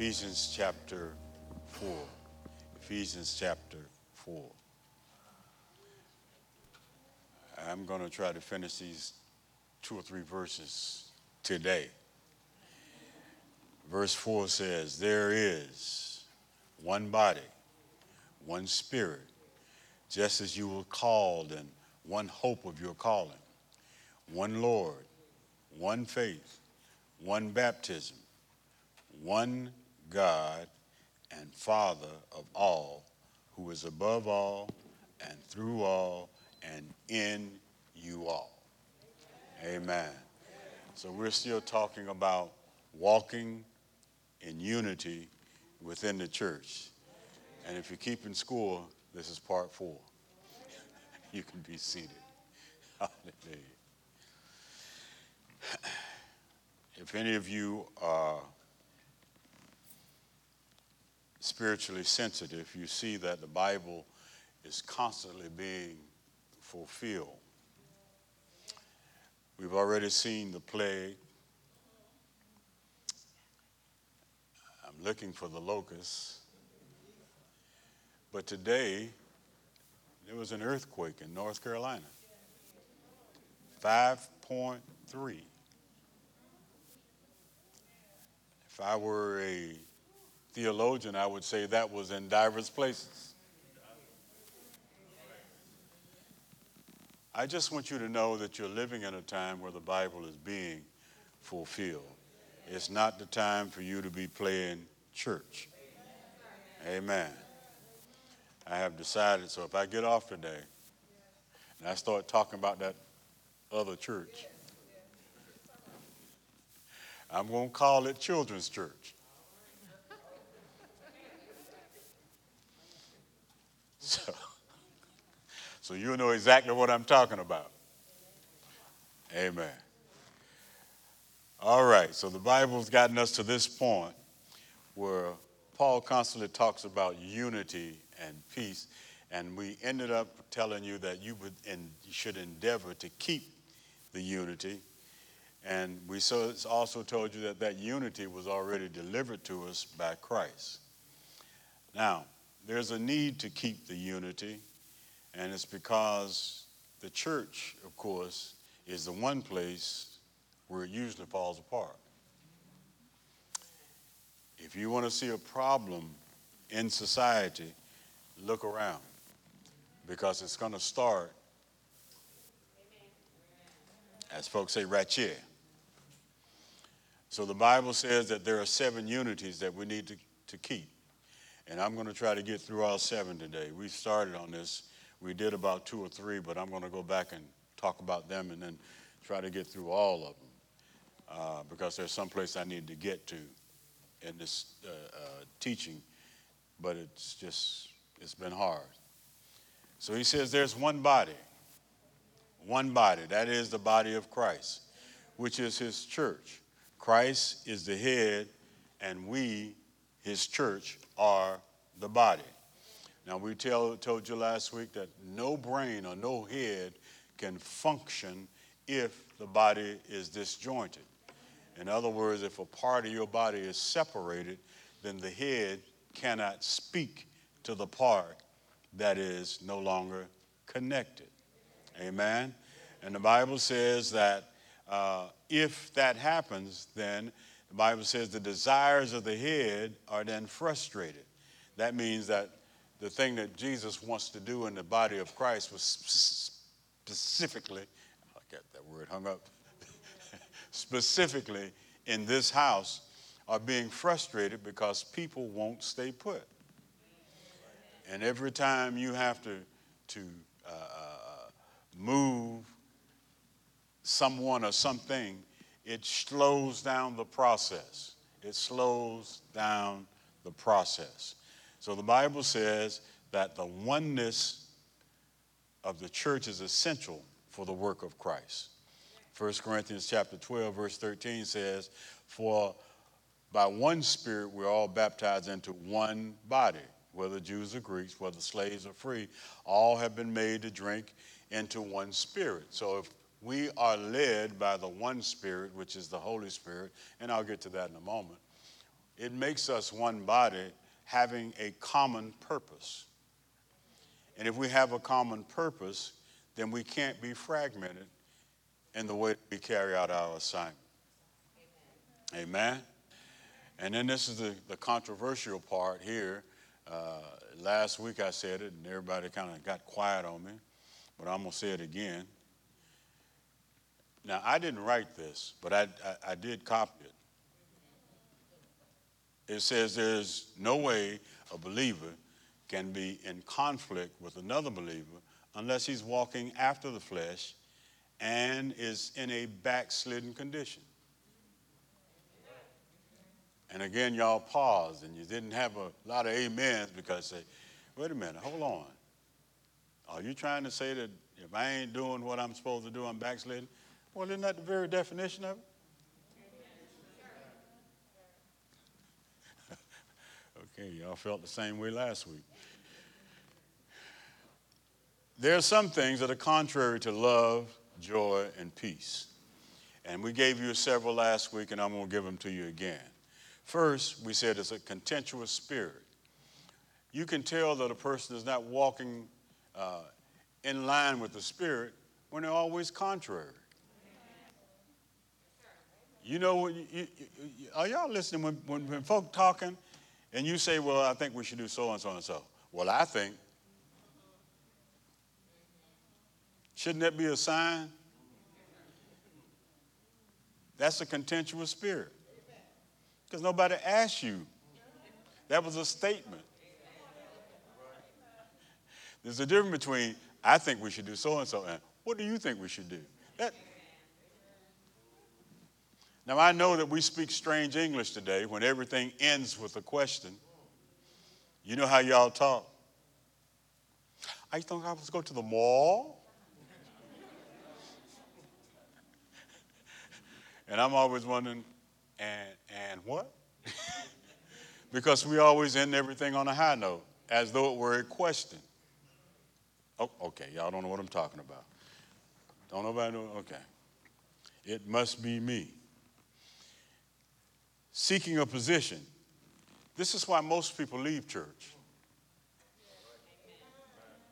Ephesians chapter 4. Ephesians chapter 4. I'm going to try to finish these two or three verses today. Verse 4 says, There is one body, one spirit, just as you were called, and one hope of your calling, one Lord, one faith, one baptism, one God and Father of all, who is above all and through all and in you all. Amen. So we're still talking about walking in unity within the church. And if you're keeping score, this is part four. you can be seated. Hallelujah. If any of you are spiritually sensitive, you see that the Bible is constantly being fulfilled. We've already seen the plague. I'm looking for the locusts. But today, there was an earthquake in North Carolina 5.3. If I were a theologian, I would say that was in diverse places. I just want you to know that you're living in a time where the Bible is being fulfilled. It's not the time for you to be playing church. Amen. I have decided, so if I get off today and I start talking about that other church, I'm going to call it Children's Church. So, so you'll know exactly what I'm talking about. Amen. All right, so the Bible's gotten us to this point where Paul constantly talks about unity and peace, and we ended up telling you that you, would, and you should endeavor to keep the unity. And we also told you that that unity was already delivered to us by Christ. Now, there's a need to keep the unity, and it's because the church, of course, is the one place where it usually falls apart. If you want to see a problem in society, look around because it's going to start, as folks say, right here. So the Bible says that there are seven unities that we need to, to keep. And I'm going to try to get through all seven today. We started on this. We did about two or three, but I'm going to go back and talk about them and then try to get through all of them uh, because there's some place I need to get to in this uh, uh, teaching, but it's just, it's been hard. So he says there's one body, one body. That is the body of Christ, which is his church. Christ is the head, and we, his church, are the body. Now, we tell, told you last week that no brain or no head can function if the body is disjointed. In other words, if a part of your body is separated, then the head cannot speak to the part that is no longer connected. Amen? And the Bible says that uh, if that happens, then the Bible says the desires of the head are then frustrated. That means that the thing that Jesus wants to do in the body of Christ was specifically, I get that word hung up, specifically in this house are being frustrated because people won't stay put. And every time you have to, to uh, uh move someone or something, it slows down the process. It slows down the process. So the Bible says that the oneness of the church is essential for the work of Christ. 1 Corinthians chapter 12 verse 13 says, "For by one spirit we're all baptized into one body, whether Jews or Greeks, whether slaves or free, all have been made to drink into one spirit." So if we are led by the one Spirit, which is the Holy Spirit, and I'll get to that in a moment. it makes us one body having a common purpose. And if we have a common purpose, then we can't be fragmented in the way we carry out our assignment. Amen. Amen. And then this is the, the controversial part here. Uh, last week I said it, and everybody kind of got quiet on me, but I'm going to say it again. Now, I didn't write this, but I, I, I did copy it. It says there's no way a believer can be in conflict with another believer unless he's walking after the flesh and is in a backslidden condition. And again, y'all paused and you didn't have a lot of amens because say, wait a minute, hold on. Are you trying to say that if I ain't doing what I'm supposed to do, I'm backsliding? Well, isn't that the very definition of it? okay, y'all felt the same way last week. There are some things that are contrary to love, joy, and peace. And we gave you several last week, and I'm going to give them to you again. First, we said it's a contentious spirit. You can tell that a person is not walking uh, in line with the spirit when they're always contrary. You know, you, you, are y'all listening when, when, when folk talking and you say, well, I think we should do so and so and so. Well, I think. Shouldn't that be a sign? That's a contentious spirit because nobody asked you. That was a statement. There's a difference between I think we should do so and so and what do you think we should do? That, now, I know that we speak strange English today when everything ends with a question. You know how y'all talk? I think I was go to the mall. and I'm always wondering, and, and what? because we always end everything on a high note, as though it were a question. Oh, okay, y'all don't know what I'm talking about. Don't nobody know? Okay. It must be me. Seeking a position. This is why most people leave church.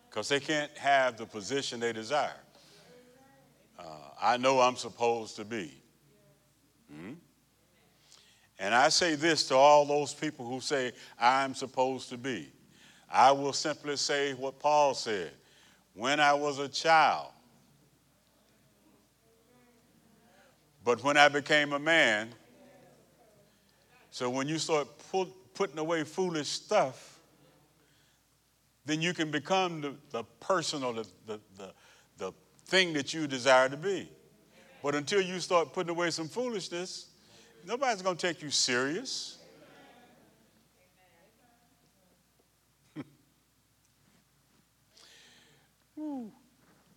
Because they can't have the position they desire. Uh, I know I'm supposed to be. Hmm? And I say this to all those people who say, I'm supposed to be. I will simply say what Paul said when I was a child. But when I became a man, so when you start put, putting away foolish stuff, then you can become the, the person or the, the, the, the thing that you desire to be. But until you start putting away some foolishness, Nobody's going to take you serious.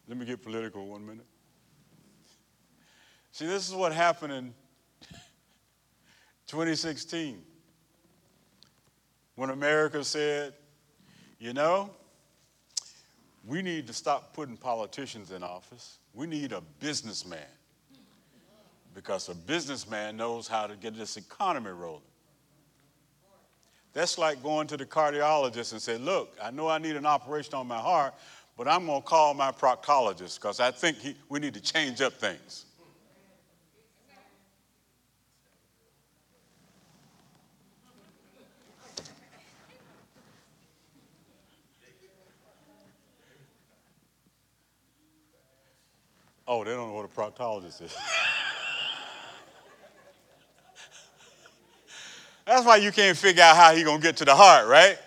Let me get political one minute. See, this is what happened in 2016 when America said, you know, we need to stop putting politicians in office. We need a businessman because a businessman knows how to get this economy rolling. That's like going to the cardiologist and say, Look, I know I need an operation on my heart, but I'm going to call my proctologist because I think he, we need to change up things. Oh, they don't know what a proctologist is. That's why you can't figure out how he's going to get to the heart, right?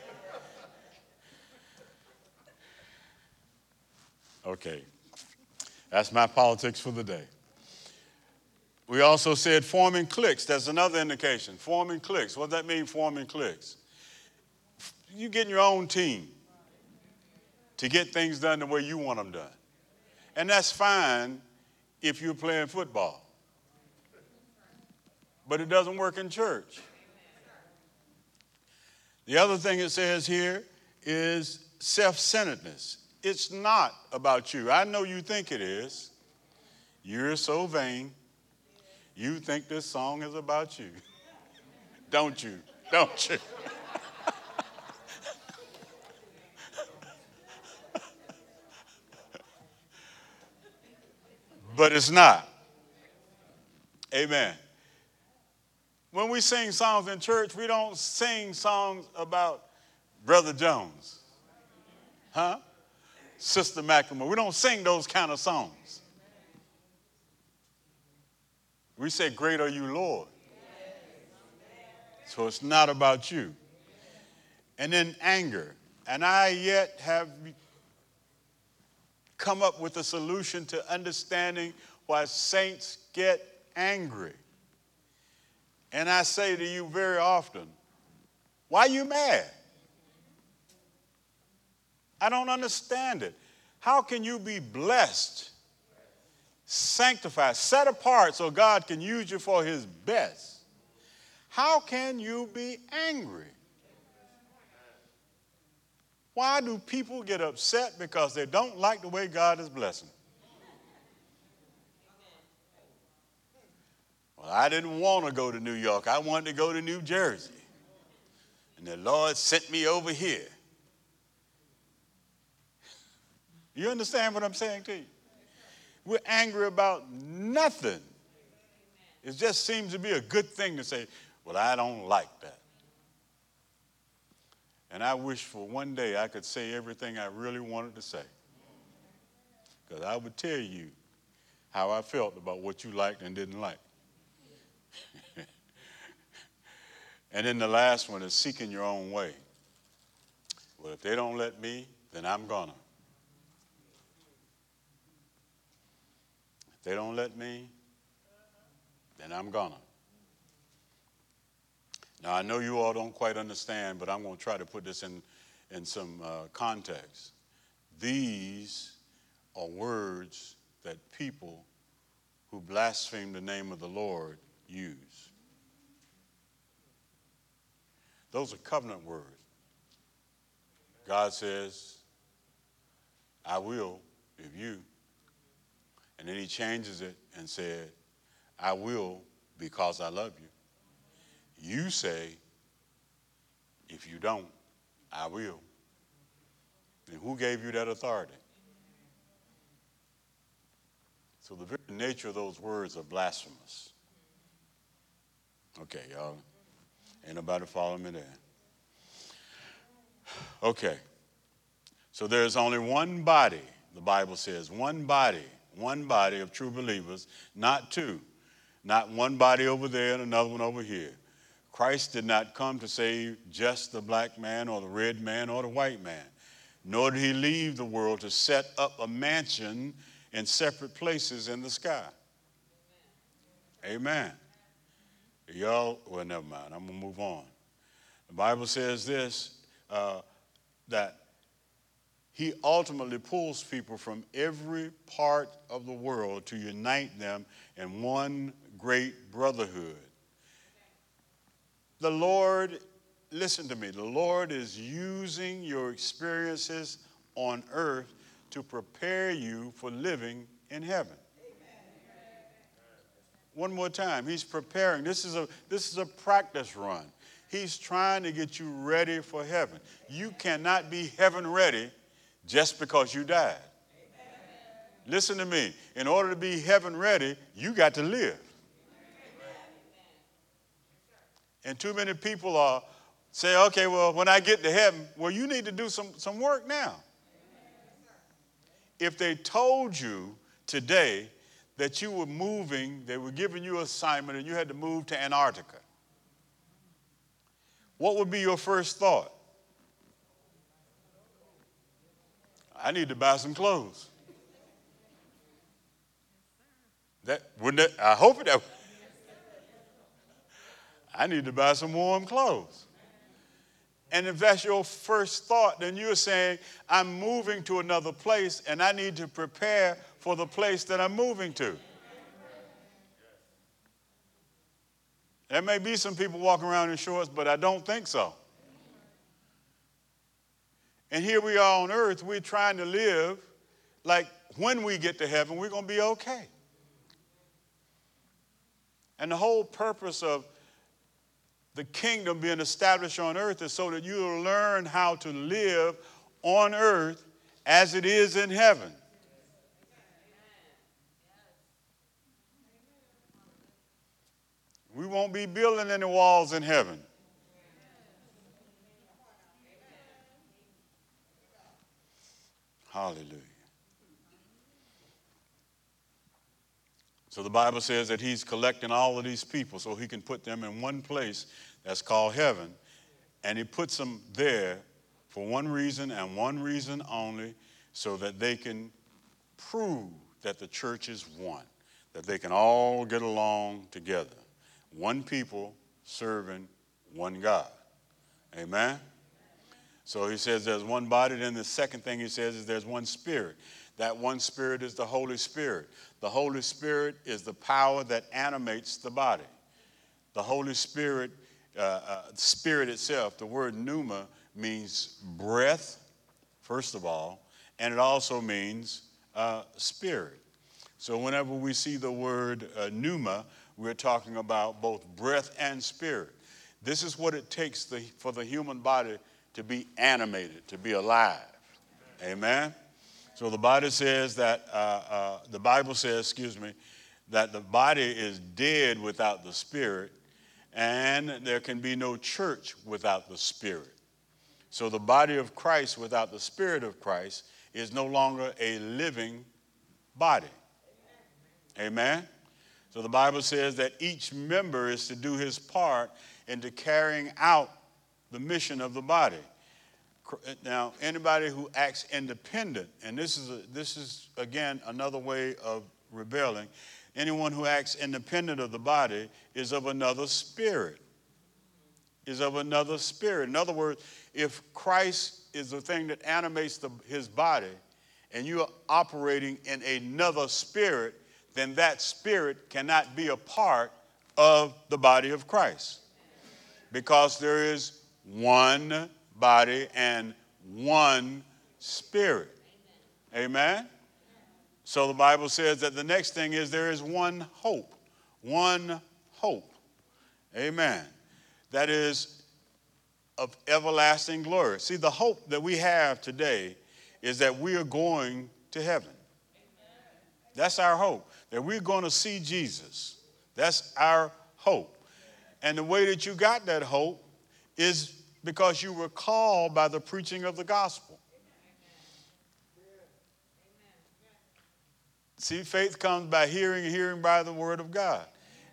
Okay. That's my politics for the day. We also said forming cliques. That's another indication. Forming cliques. What does that mean, forming cliques? You getting your own team to get things done the way you want them done. And that's fine if you're playing football. But it doesn't work in church. The other thing it says here is self centeredness. It's not about you. I know you think it is. You're so vain. You think this song is about you, don't you? don't you? but it's not. Amen. When we sing songs in church, we don't sing songs about Brother Jones, huh? Sister McLemore. We don't sing those kind of songs. We say, Great are you, Lord. So it's not about you. And then anger. And I yet have come up with a solution to understanding why saints get angry. And I say to you very often, why are you mad? I don't understand it. How can you be blessed, sanctified, set apart so God can use you for his best? How can you be angry? Why do people get upset because they don't like the way God is blessing? Well, I didn't want to go to New York. I wanted to go to New Jersey. And the Lord sent me over here. You understand what I'm saying to you? We're angry about nothing. It just seems to be a good thing to say, well, I don't like that. And I wish for one day I could say everything I really wanted to say. Because I would tell you how I felt about what you liked and didn't like. and then the last one is seeking your own way. Well, if they don't let me, then I'm gonna. If they don't let me, then I'm gonna. Now, I know you all don't quite understand, but I'm going to try to put this in, in some uh, context. These are words that people who blaspheme the name of the Lord use. Those are covenant words. God says, I will if you. And then he changes it and said, I will because I love you. You say, if you don't, I will. And who gave you that authority? So the very nature of those words are blasphemous. Okay, y'all. Ain't nobody follow me there. Okay. So there's only one body, the Bible says, one body, one body of true believers, not two. Not one body over there and another one over here. Christ did not come to save just the black man or the red man or the white man, nor did he leave the world to set up a mansion in separate places in the sky. Amen. Y'all, well, never mind. I'm going to move on. The Bible says this uh, that he ultimately pulls people from every part of the world to unite them in one great brotherhood the Lord, listen to me, the Lord is using your experiences on earth to prepare you for living in heaven. One more time, he's preparing. This is a this is a practice run. He's trying to get you ready for heaven. You cannot be heaven ready just because you died. Listen to me. In order to be heaven ready, you got to live. And too many people are say, okay, well, when I get to heaven, well, you need to do some, some work now. If they told you today that you were moving, they were giving you an assignment and you had to move to Antarctica, what would be your first thought? I need to buy some clothes. That wouldn't that, I hope that I need to buy some warm clothes. And if that's your first thought, then you're saying, I'm moving to another place and I need to prepare for the place that I'm moving to. There may be some people walking around in shorts, but I don't think so. And here we are on earth, we're trying to live like when we get to heaven, we're going to be okay. And the whole purpose of the kingdom being established on earth is so that you'll learn how to live on earth as it is in heaven. We won't be building any walls in heaven. Hallelujah. So the Bible says that he's collecting all of these people so he can put them in one place that's called heaven. And he puts them there for one reason and one reason only so that they can prove that the church is one, that they can all get along together. One people serving one God. Amen? So he says there's one body. Then the second thing he says is there's one spirit. That one spirit is the Holy Spirit. The Holy Spirit is the power that animates the body. The Holy Spirit, uh, uh, spirit itself, the word pneuma means breath, first of all, and it also means uh, spirit. So whenever we see the word uh, pneuma, we're talking about both breath and spirit. This is what it takes the, for the human body to be animated, to be alive. Amen. So the body says that, uh, uh, the Bible says, excuse me, that the body is dead without the spirit, and there can be no church without the spirit. So the body of Christ without the spirit of Christ is no longer a living body. Amen. So the Bible says that each member is to do his part into carrying out the mission of the body. Now, anybody who acts independent, and this is, a, this is again another way of rebelling, anyone who acts independent of the body is of another spirit. Is of another spirit. In other words, if Christ is the thing that animates the, his body, and you are operating in another spirit, then that spirit cannot be a part of the body of Christ. Because there is one body and one spirit. Amen? So the Bible says that the next thing is there is one hope. One hope. Amen. That is of everlasting glory. See, the hope that we have today is that we are going to heaven. That's our hope, that we're going to see Jesus. That's our hope. And the way that you got that hope is because you were called by the preaching of the gospel. See, faith comes by hearing, hearing by the word of God.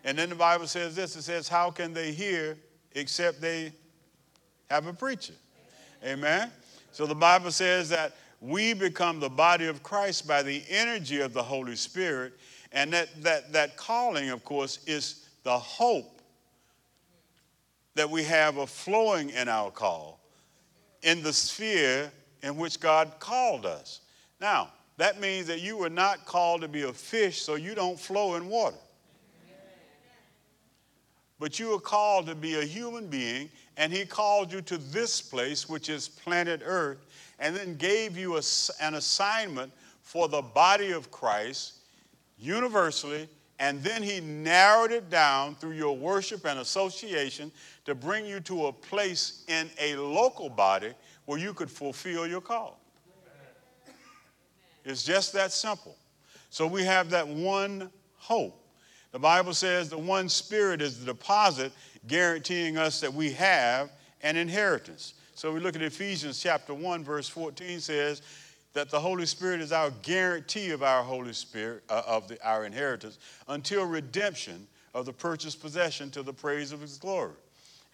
And then the Bible says this it says, How can they hear except they have a preacher? Amen. So the Bible says that we become the body of Christ by the energy of the Holy Spirit. And that, that, that calling, of course, is the hope that we have a flowing in our call in the sphere in which God called us. Now, that means that you were not called to be a fish so you don't flow in water. But you were called to be a human being, and He called you to this place, which is planet Earth, and then gave you a, an assignment for the body of Christ universally and then he narrowed it down through your worship and association to bring you to a place in a local body where you could fulfill your call. It's just that simple. So we have that one hope. The Bible says the one spirit is the deposit guaranteeing us that we have an inheritance. So we look at Ephesians chapter 1 verse 14 says that the Holy Spirit is our guarantee of our Holy Spirit, uh, of the, our inheritance, until redemption of the purchased possession to the praise of his glory.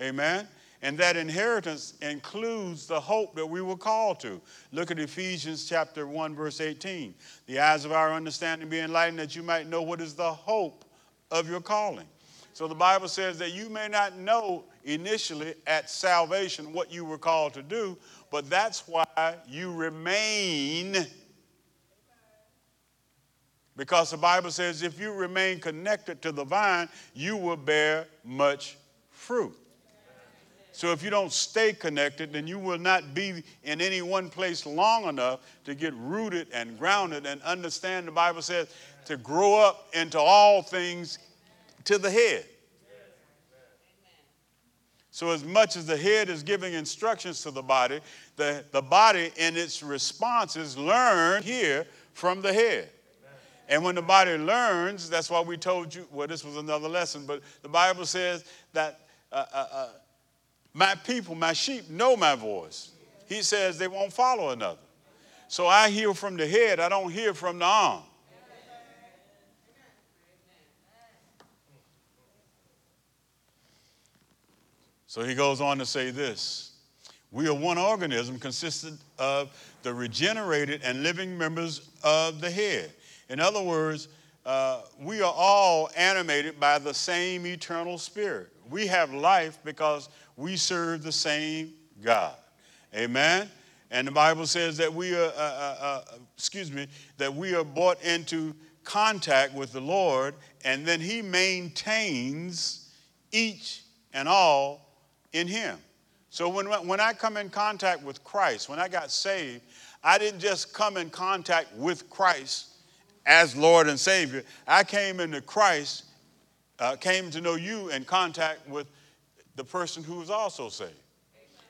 Amen? And that inheritance includes the hope that we were called to. Look at Ephesians chapter 1, verse 18. The eyes of our understanding be enlightened that you might know what is the hope of your calling. So the Bible says that you may not know initially at salvation what you were called to do, but that's why you remain. Because the Bible says if you remain connected to the vine, you will bear much fruit. So if you don't stay connected, then you will not be in any one place long enough to get rooted and grounded and understand the Bible says to grow up into all things to the head. So, as much as the head is giving instructions to the body, the, the body in its responses learn here from the head. And when the body learns, that's why we told you, well, this was another lesson, but the Bible says that uh, uh, uh, my people, my sheep, know my voice. He says they won't follow another. So I hear from the head, I don't hear from the arm. So he goes on to say this We are one organism consistent of the regenerated and living members of the head. In other words, uh, we are all animated by the same eternal spirit. We have life because we serve the same God. Amen. And the Bible says that we are, uh, uh, uh, excuse me, that we are brought into contact with the Lord, and then He maintains each and all in Him. So when, when I come in contact with Christ, when I got saved, I didn't just come in contact with Christ as Lord and Savior. I came into Christ, uh, came to know you in contact with the person who is also saved.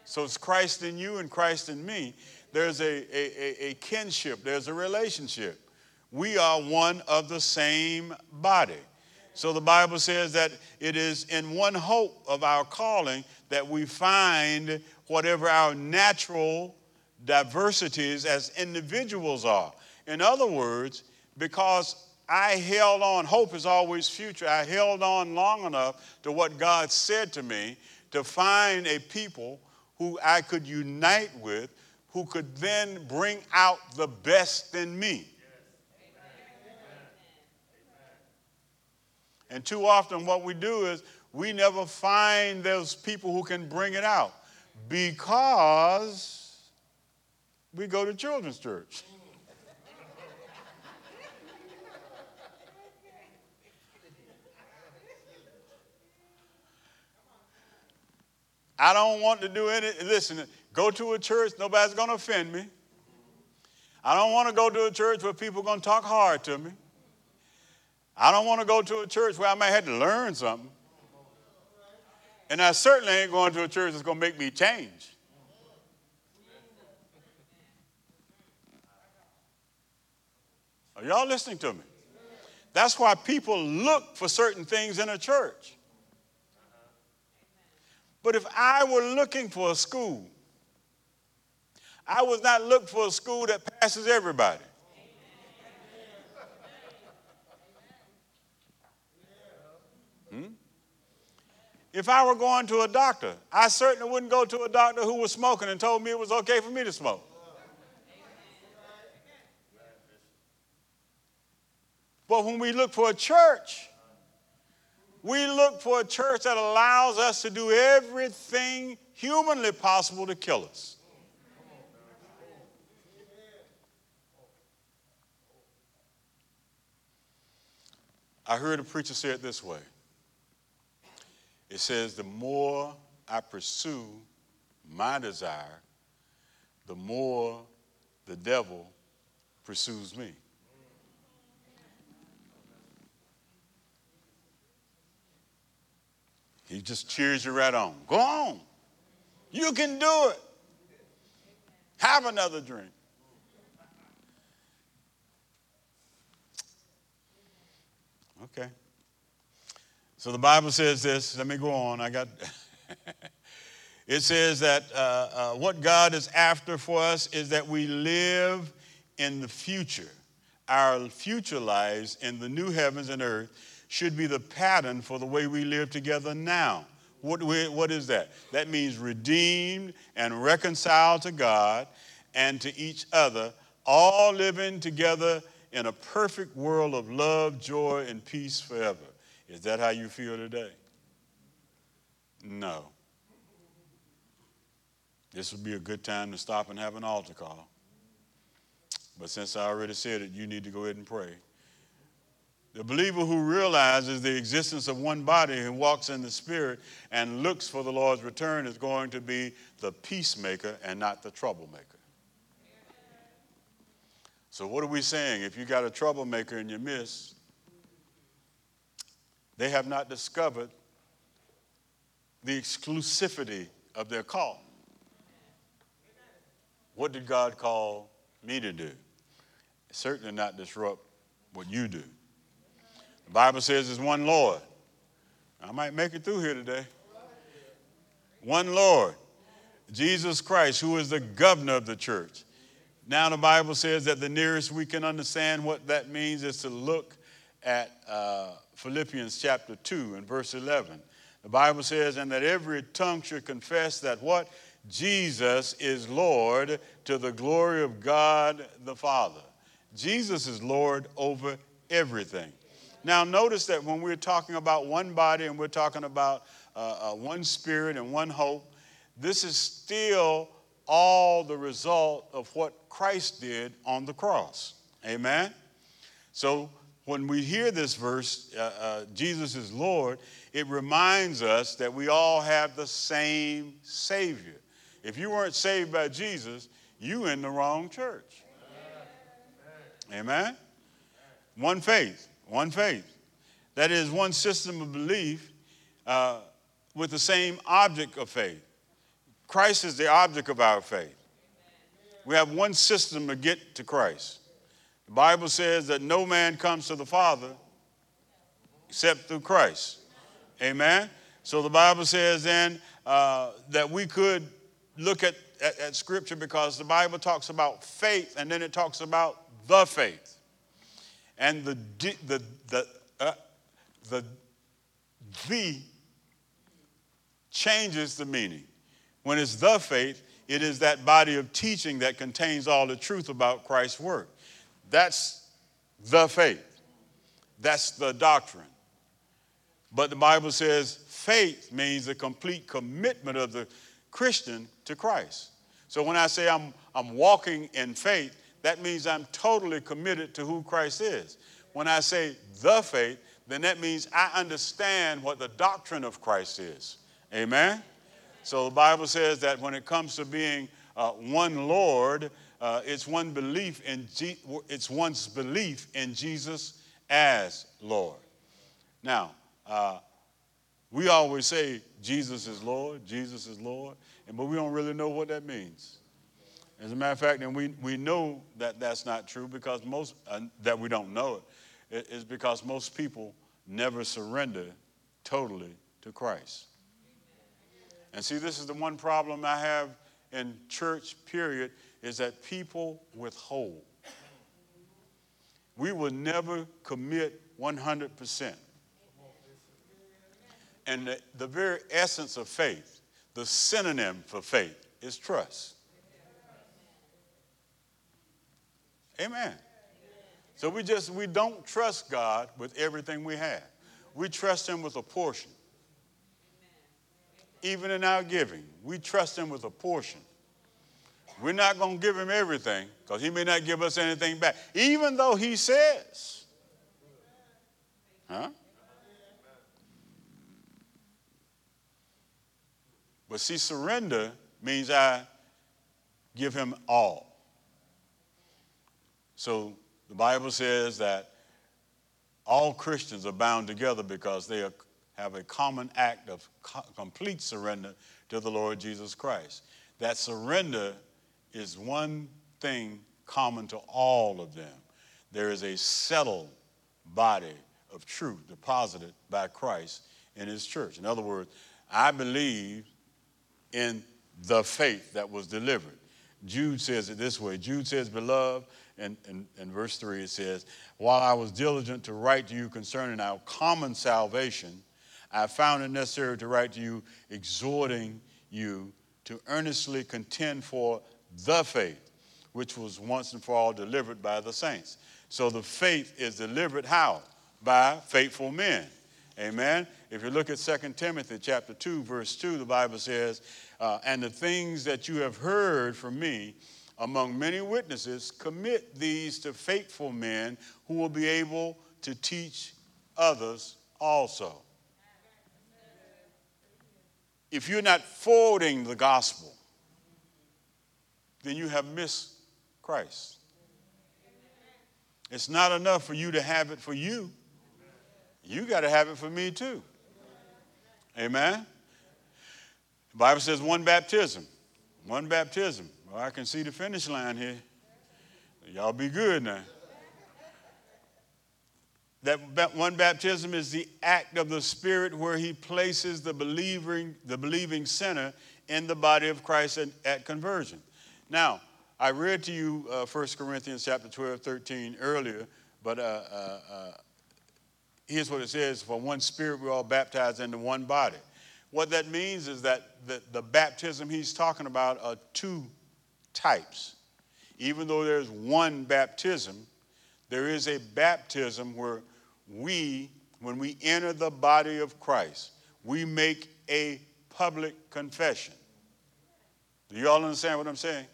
So it's Christ in you and Christ in me. There's a, a, a, kinship, there's a relationship. We are one of the same body. So the Bible says that it is in one hope of our calling that we find whatever our natural diversities as individuals are. In other words, because I held on, hope is always future. I held on long enough to what God said to me to find a people who I could unite with, who could then bring out the best in me. And too often, what we do is we never find those people who can bring it out because we go to children's church. I don't want to do any, listen, go to a church, nobody's going to offend me. I don't want to go to a church where people are going to talk hard to me. I don't want to go to a church where I might have to learn something. And I certainly ain't going to a church that's going to make me change. Are y'all listening to me? That's why people look for certain things in a church. But if I were looking for a school, I was not looking for a school that passes everybody. Hmm? If I were going to a doctor, I certainly wouldn't go to a doctor who was smoking and told me it was okay for me to smoke. But when we look for a church, we look for a church that allows us to do everything humanly possible to kill us. I heard a preacher say it this way it says, The more I pursue my desire, the more the devil pursues me. He just cheers you right on. Go on. You can do it. Have another drink. Okay. So the Bible says this. Let me go on. I got. it says that uh, uh, what God is after for us is that we live in the future. Our future lives in the new heavens and earth should be the pattern for the way we live together now. What, what is that? That means redeemed and reconciled to God and to each other, all living together in a perfect world of love, joy, and peace forever. Is that how you feel today? No. This would be a good time to stop and have an altar call. But since I already said it, you need to go ahead and pray. The believer who realizes the existence of one body and walks in the Spirit and looks for the Lord's return is going to be the peacemaker and not the troublemaker. So, what are we saying? If you got a troublemaker in your midst, they have not discovered the exclusivity of their call. What did God call me to do? Certainly not disrupt what you do. The Bible says there's one Lord. I might make it through here today. One Lord, Jesus Christ, who is the governor of the church. Now, the Bible says that the nearest we can understand what that means is to look at uh, Philippians chapter 2 and verse 11. The Bible says, and that every tongue should confess that what? Jesus is Lord to the glory of God the Father. Jesus is Lord over everything. Now, notice that when we're talking about one body and we're talking about uh, uh, one spirit and one hope, this is still all the result of what Christ did on the cross. Amen? So, when we hear this verse, uh, uh Jesus is Lord, it reminds us that we all have the same Savior. If you weren't saved by Jesus, you in the wrong church. Amen? One faith, one faith. That is one system of belief uh, with the same object of faith. Christ is the object of our faith. We have one system to get to Christ. The Bible says that no man comes to the Father except through Christ. Amen? So the Bible says then uh, that we could look at, at, at Scripture because the Bible talks about faith and then it talks about the faith. And the, the, the, uh, the, the changes the meaning. When it's the faith, it is that body of teaching that contains all the truth about Christ's work. That's the faith. That's the doctrine. But the Bible says faith means a complete commitment of the Christian to Christ. So when I say I'm, I'm walking in faith, that means I'm totally committed to who Christ is. When I say the faith, then that means I understand what the doctrine of Christ is. Amen? So the Bible says that when it comes to being uh, one Lord, uh, it's one belief in G- it's one's belief in Jesus as Lord. Now, uh, we always say Jesus is Lord, Jesus is Lord, and, but we don't really know what that means. As a matter of fact, and we, we know that that's not true because most, uh, that we don't know it, is because most people never surrender totally to Christ. And see, this is the one problem I have in church, period, is that people withhold. We will never commit 100%. And the, the very essence of faith, the synonym for faith, is trust. Amen. So we just we don't trust God with everything we have. We trust him with a portion. Even in our giving, we trust him with a portion. We're not going to give him everything because he may not give us anything back, even though he says. Huh? But see, surrender means I give him all. So the Bible says that all Christians are bound together because they have a common act of co- complete surrender to the Lord Jesus Christ. That surrender is one thing common to all of them. There is a settled body of truth deposited by Christ in his church. In other words, I believe in the faith that was delivered. Jude says it this way Jude says, Beloved, and in, in verse 3 it says, While I was diligent to write to you concerning our common salvation, I found it necessary to write to you, exhorting you to earnestly contend for the faith, which was once and for all delivered by the saints. So the faith is delivered how? By faithful men. Amen. If you look at 2 Timothy chapter 2, verse 2, the Bible says, uh, And the things that you have heard from me among many witnesses, commit these to faithful men who will be able to teach others also. If you're not forwarding the gospel, then you have missed Christ. It's not enough for you to have it for you. You got to have it for me too. Amen. The Bible says one baptism. One baptism. Well, I can see the finish line here. Y'all be good now. That one baptism is the act of the Spirit where He places the believing, the believing sinner in the body of Christ at, at conversion. Now, I read to you uh, 1 Corinthians chapter 12, 13 earlier, but uh, uh, uh, here's what it says For one Spirit, we're all baptized into one body. What that means is that the, the baptism he's talking about are two types. Even though there's one baptism, there is a baptism where we, when we enter the body of Christ, we make a public confession. Do you all understand what I'm saying?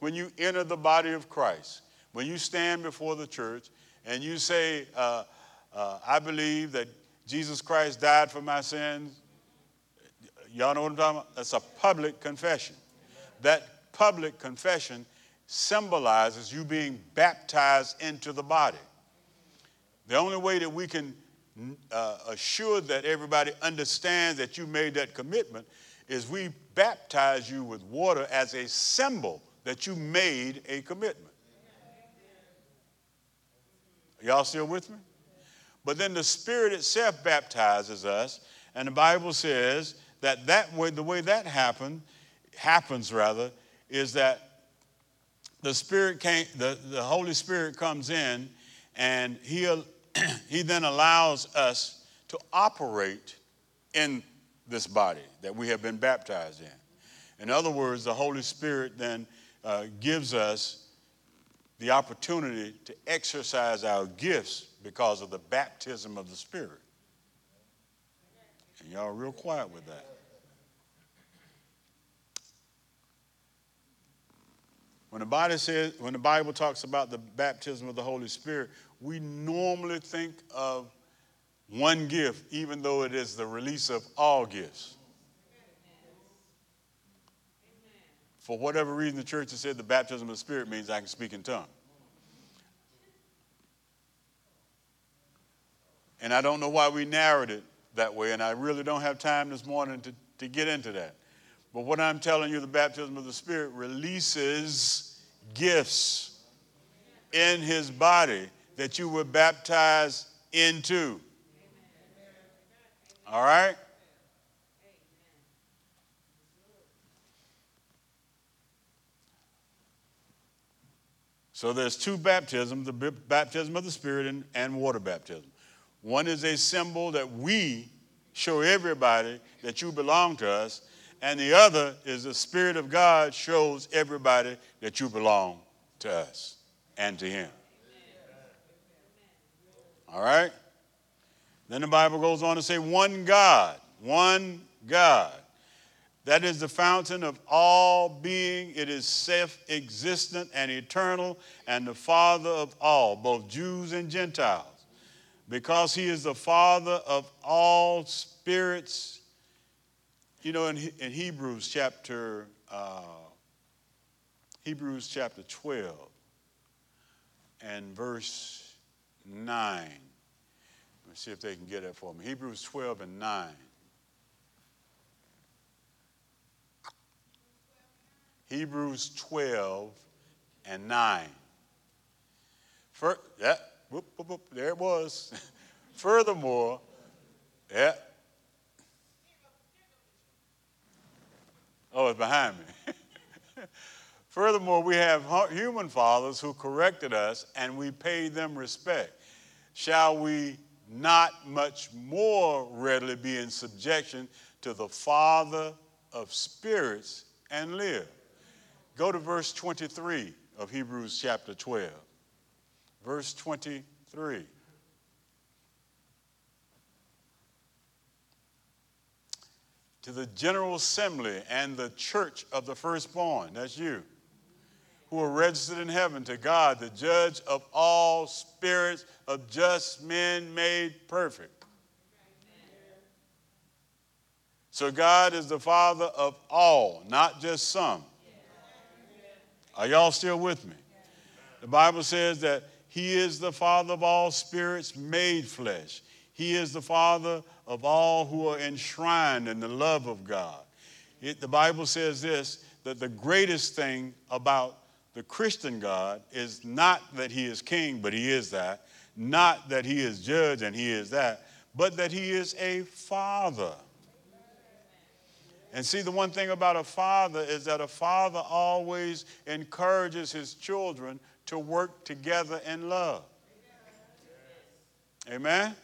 When you enter the body of Christ, when you stand before the church and you say, uh, uh, I believe that Jesus Christ died for my sins, y'all know what I'm talking about? That's a public confession. That public confession symbolizes you being baptized into the body. The only way that we can uh, assure that everybody understands that you made that commitment is we baptize you with water as a symbol that you made a commitment. Y'all still with me? But then the Spirit itself baptizes us, and the Bible says that that way, the way that happened, happens rather, is that the Spirit came, the, the Holy Spirit comes in, and He'll he then allows us to operate in this body that we have been baptized in. In other words, the Holy Spirit then uh, gives us the opportunity to exercise our gifts because of the baptism of the Spirit. And y'all real quiet with that. When the, body says, when the Bible talks about the baptism of the Holy Spirit, we normally think of one gift, even though it is the release of all gifts. For whatever reason, the church has said the baptism of the Spirit means I can speak in tongues. And I don't know why we narrowed it that way, and I really don't have time this morning to, to get into that. But what I'm telling you, the baptism of the Spirit releases gifts in his body that you were baptized into. All right? So there's two baptisms the baptism of the Spirit and, and water baptism. One is a symbol that we show everybody that you belong to us, and the other is the Spirit of God shows everybody that you belong to us and to Him. All right? Then the Bible goes on to say, one God, one God. That is the fountain of all being. It is self existent and eternal, and the Father of all, both Jews and Gentiles. Because He is the Father of all spirits. You know, in, in Hebrews chapter, uh, Hebrews chapter 12 and verse 9. Let me see if they can get it for me. Hebrews 12 and 9. Hebrews 12 and 9. For, yeah, whoop, whoop, whoop, there it was. Furthermore, yeah. Oh, it's behind me. Furthermore, we have human fathers who corrected us and we paid them respect shall we not much more readily be in subjection to the Father of spirits and live? Go to verse 23 of Hebrews chapter 12. Verse 23. To the general assembly and the church of the firstborn, that's you who are registered in heaven to God, the judge of all spirits of just men made perfect. So God is the Father of all, not just some. Are y'all still with me? The Bible says that He is the Father of all spirits made flesh. He is the Father of all who are enshrined in the love of God. It, the Bible says this that the greatest thing about the Christian God is not that he is king, but he is that, not that he is judge and he is that, but that he is a father. And see, the one thing about a father is that a father always encourages his children to work together in love. Amen?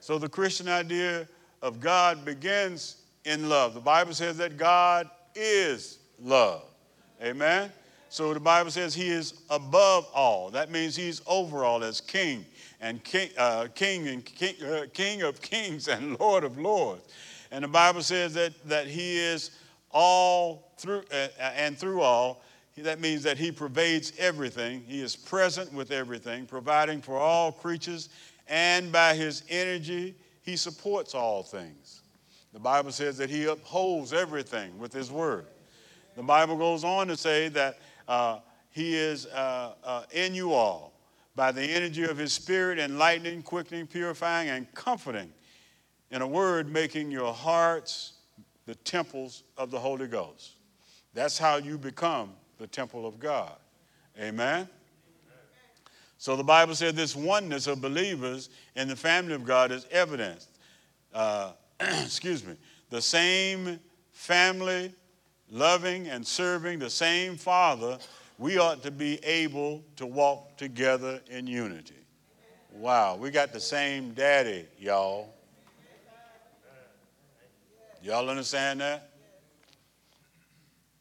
So the Christian idea of God begins in love. The Bible says that God is love. Amen? So the Bible says he is above all. That means he's over all as king and king, uh, king and king, uh, king of kings and Lord of lords. And the Bible says that, that he is all through uh, and through all. That means that he pervades everything. He is present with everything, providing for all creatures, and by his energy, he supports all things. The Bible says that he upholds everything with his word. The Bible goes on to say that uh, he is uh, uh, in you all by the energy of his spirit, enlightening, quickening, purifying, and comforting in a word, making your hearts the temples of the Holy Ghost. That's how you become the temple of God. Amen? So the Bible said this oneness of believers in the family of God is evidenced. Uh, excuse me. The same family, loving and serving the same Father, we ought to be able to walk together in unity. Wow, we got the same daddy, y'all. Y'all understand that?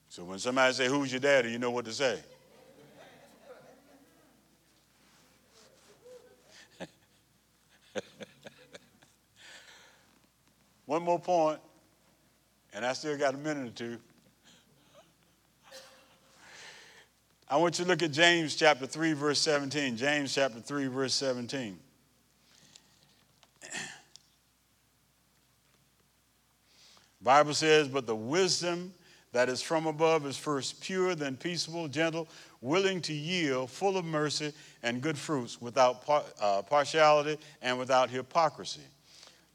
So when somebody say, "Who's your daddy?" you know what to say. One more point, and I still got a minute or two. I want you to look at James chapter 3, verse 17. James chapter 3, verse 17. Bible says, but the wisdom that is from above is first pure, then peaceable, gentle, willing to yield, full of mercy and good fruits, without par- uh, partiality and without hypocrisy.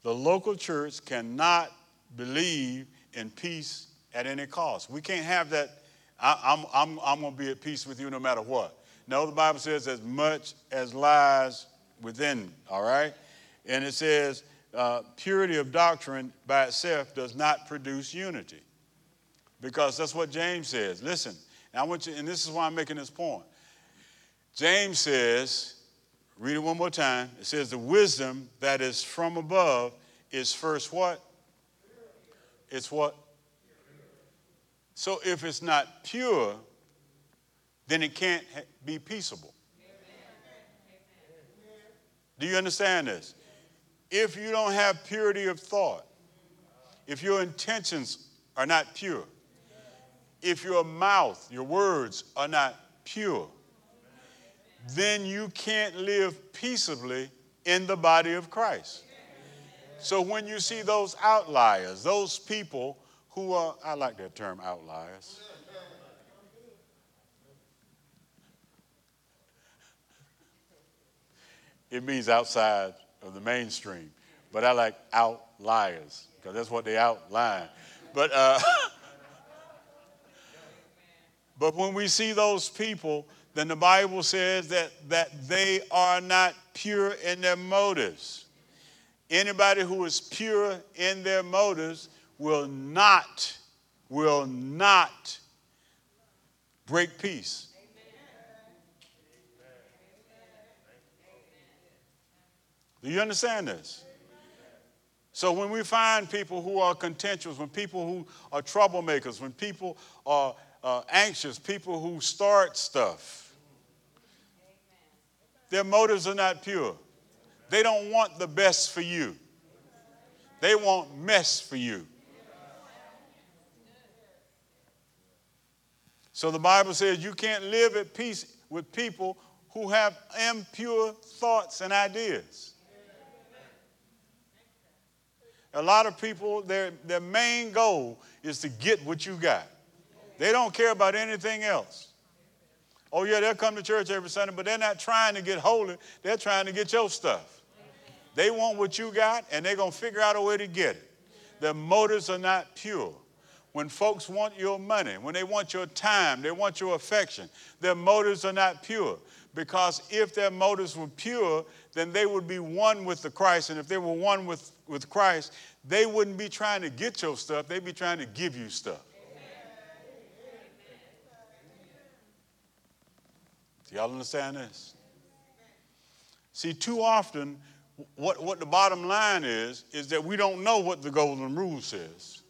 The local church cannot believe in peace at any cost. We can't have that. I, am I'm, I'm, I'm going to be at peace with you no matter what. No, the Bible says as much as lies within, all right? And it says, uh, purity of doctrine by itself does not produce unity. Because that's what James says. Listen, I want you, and this is why I'm making this point. James says, read it one more time. It says, the wisdom that is from above is first what? It's what? So if it's not pure, then it can't be peaceable. Do you understand this? If you don't have purity of thought, if your intentions are not pure, if your mouth, your words are not pure, then you can't live peaceably in the body of Christ. So when you see those outliers, those people who are, I like that term, outliers. It means outside of the mainstream. But I like outliers because that's what they outline. But, uh, but when we see those people, then the Bible says that, that they are not pure in their motives. Anybody who is pure in their motives will not, will not break peace. Do you understand this? So when we find people who are contentious, when people who are troublemakers, when people are uh, anxious, people who start stuff, their motives are not pure. They don't want the best for you. They want mess for you. So the Bible says you can't live at peace with people who have impure thoughts and ideas. A lot of people, their, their main goal is to get what you got. They don't care about anything else. Oh, yeah, they'll come to church every Sunday, but they're not trying to get holy. They're trying to get your stuff. They want what you got, and they're going to figure out a way to get it. Their motives are not pure. when folks want your money, when they want your time, they want your affection, their motives are not pure. Because if their motives were pure, then they would be one with the Christ. And if they were one with, with Christ, they wouldn't be trying to get your stuff, they'd be trying to give you stuff. Do y'all understand this? See, too often, what, what the bottom line is, is that we don't know what the golden rule says.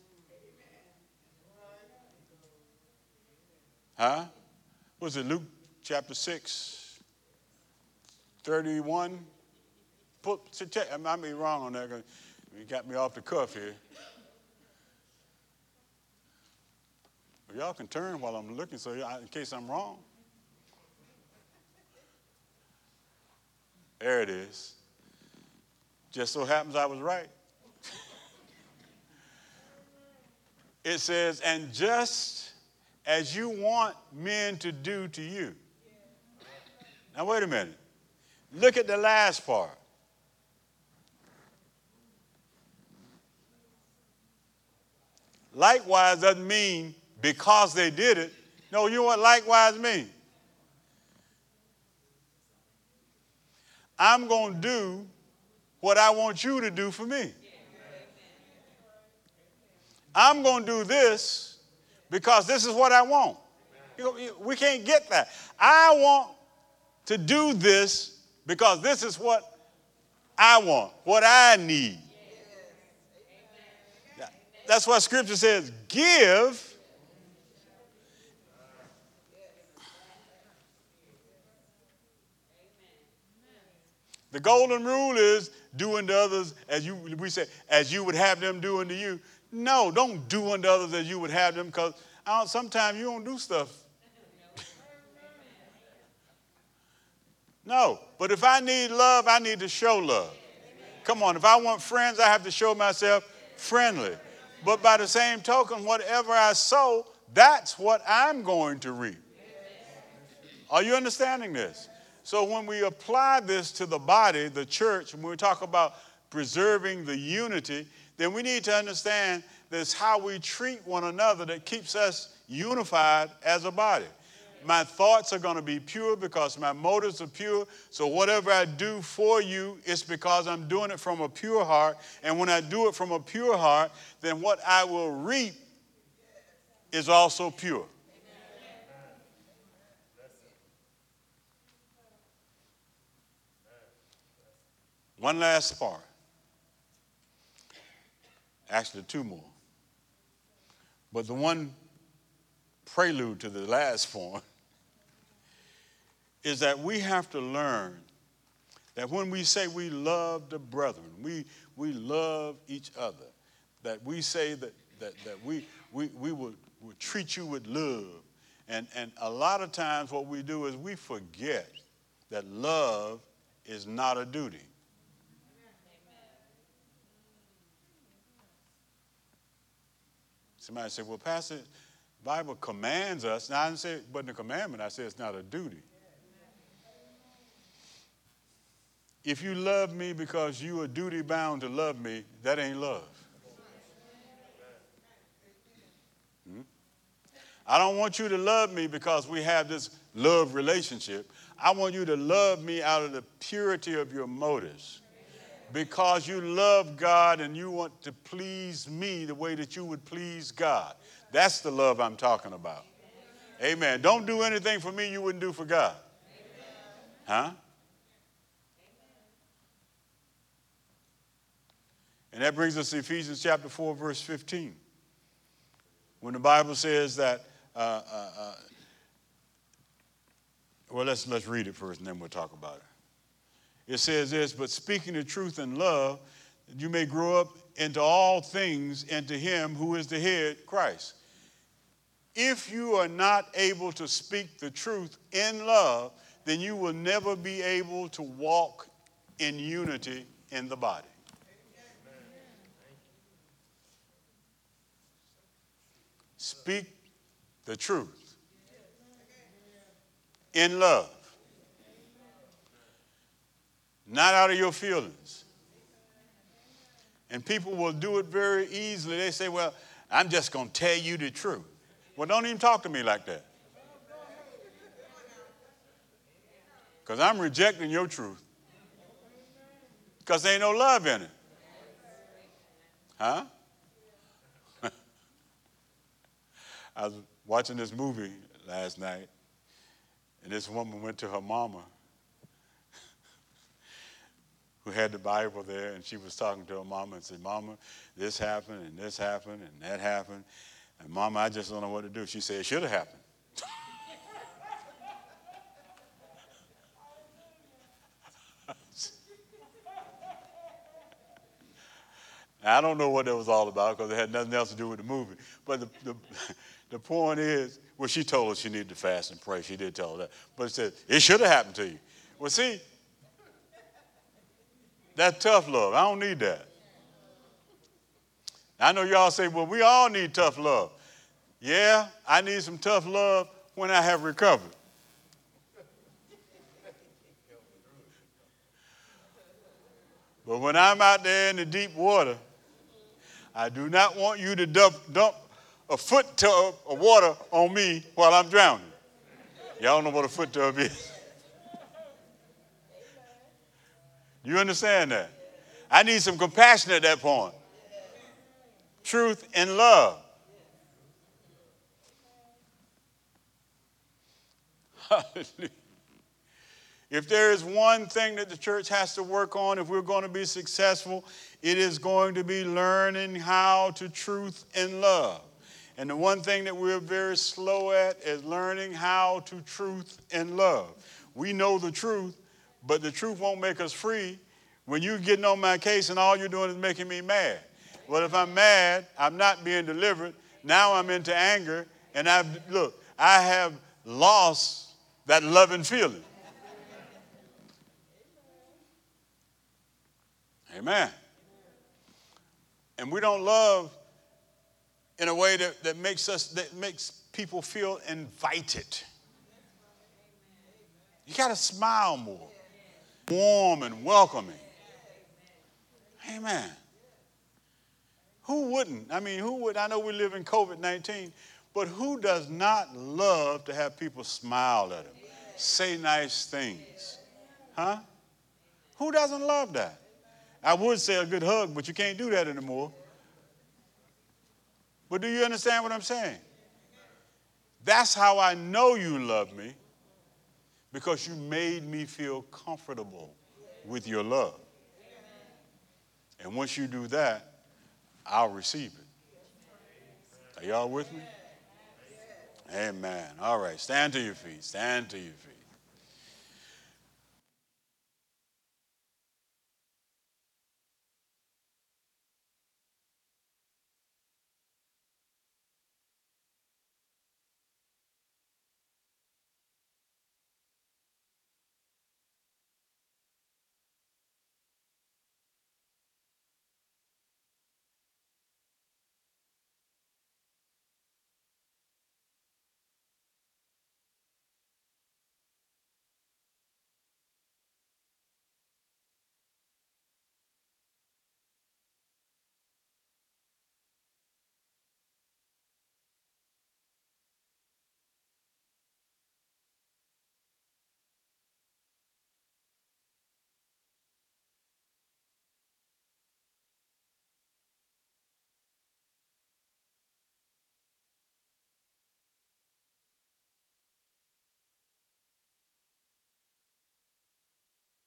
Huh? Was it Luke chapter 6, 31? Put, I might be wrong on that. You got me off the cuff here. Y'all can turn while I'm looking, so in case I'm wrong. There it is. Just so happens I was right. it says, and just as you want men to do to you. Now, wait a minute. Look at the last part. Likewise doesn't mean because they did it. No, you know what likewise means? I'm going to do what I want you to do for me. I'm going to do this because this is what I want. we can't get that. I want to do this because this is what I want, what I need. That's why scripture says, give The golden rule is do unto others as you we say as you would have them do unto you. No, don't do unto others as you would have them because uh, sometimes you don't do stuff. no, but if I need love, I need to show love. Come on, if I want friends, I have to show myself friendly. But by the same token, whatever I sow, that's what I'm going to reap. Are you understanding this? So when we apply this to the body, the church, when we talk about preserving the unity, then we need to understand that it's how we treat one another that keeps us unified as a body. My thoughts are going to be pure because my motives are pure. So whatever I do for you, it's because I'm doing it from a pure heart. And when I do it from a pure heart, then what I will reap is also pure. One last part. Actually, two more. But the one prelude to the last point is that we have to learn that when we say we love the brethren, we, we love each other, that we say that, that, that we, we, we would, would treat you with love. And, and a lot of times, what we do is we forget that love is not a duty. Somebody said, well, Pastor, Bible commands us. Now, I didn't say it wasn't a commandment. I said it's not a duty. If you love me because you are duty bound to love me, that ain't love. Hmm? I don't want you to love me because we have this love relationship. I want you to love me out of the purity of your motives because you love God and you want to please me the way that you would please God. That's the love I'm talking about. Amen. Don't do anything for me you wouldn't do for God. Huh? And that brings us to Ephesians chapter 4, verse 15. When the Bible says that, uh, uh, uh, well, let's, let's read it first and then we'll talk about it. It says this, but speaking the truth in love, you may grow up into all things into him who is the head, Christ. If you are not able to speak the truth in love, then you will never be able to walk in unity in the body. Speak the truth in love not out of your feelings. And people will do it very easily. They say, well, I'm just going to tell you the truth. Well, don't even talk to me like that. Because I'm rejecting your truth. Because there ain't no love in it. Huh? I was watching this movie last night, and this woman went to her mama who had the Bible there, and she was talking to her mama and said, Mama, this happened, and this happened, and that happened. And Mama, I just don't know what to do. She said, It should have happened. I don't know what that was all about because it had nothing else to do with the movie. But the, the, the point is, well, she told us she needed to fast and pray. She did tell her that. But it said, it should have happened to you. Well, see, that's tough love. I don't need that. I know y'all say, well, we all need tough love. Yeah, I need some tough love when I have recovered. But when I'm out there in the deep water, I do not want you to dump, dump a foot tub of water on me while I'm drowning. Y'all know what a foot tub is. You understand that? I need some compassion at that point. Truth and love. Hallelujah. If there is one thing that the church has to work on if we're going to be successful, it is going to be learning how to truth and love. And the one thing that we're very slow at is learning how to truth and love. We know the truth, but the truth won't make us free when you're getting on my case and all you're doing is making me mad. Well, if I'm mad, I'm not being delivered. Now I'm into anger, and I've, look, I have lost that loving feeling. Amen. And we don't love in a way that, that makes us that makes people feel invited. You got to smile more, warm and welcoming. Amen. Who wouldn't? I mean, who would? I know we live in COVID 19, but who does not love to have people smile at them, say nice things? Huh? Who doesn't love that? I would say a good hug, but you can't do that anymore. But do you understand what I'm saying? That's how I know you love me because you made me feel comfortable with your love. And once you do that, I'll receive it. Are y'all with me? Amen. All right, stand to your feet. Stand to your feet.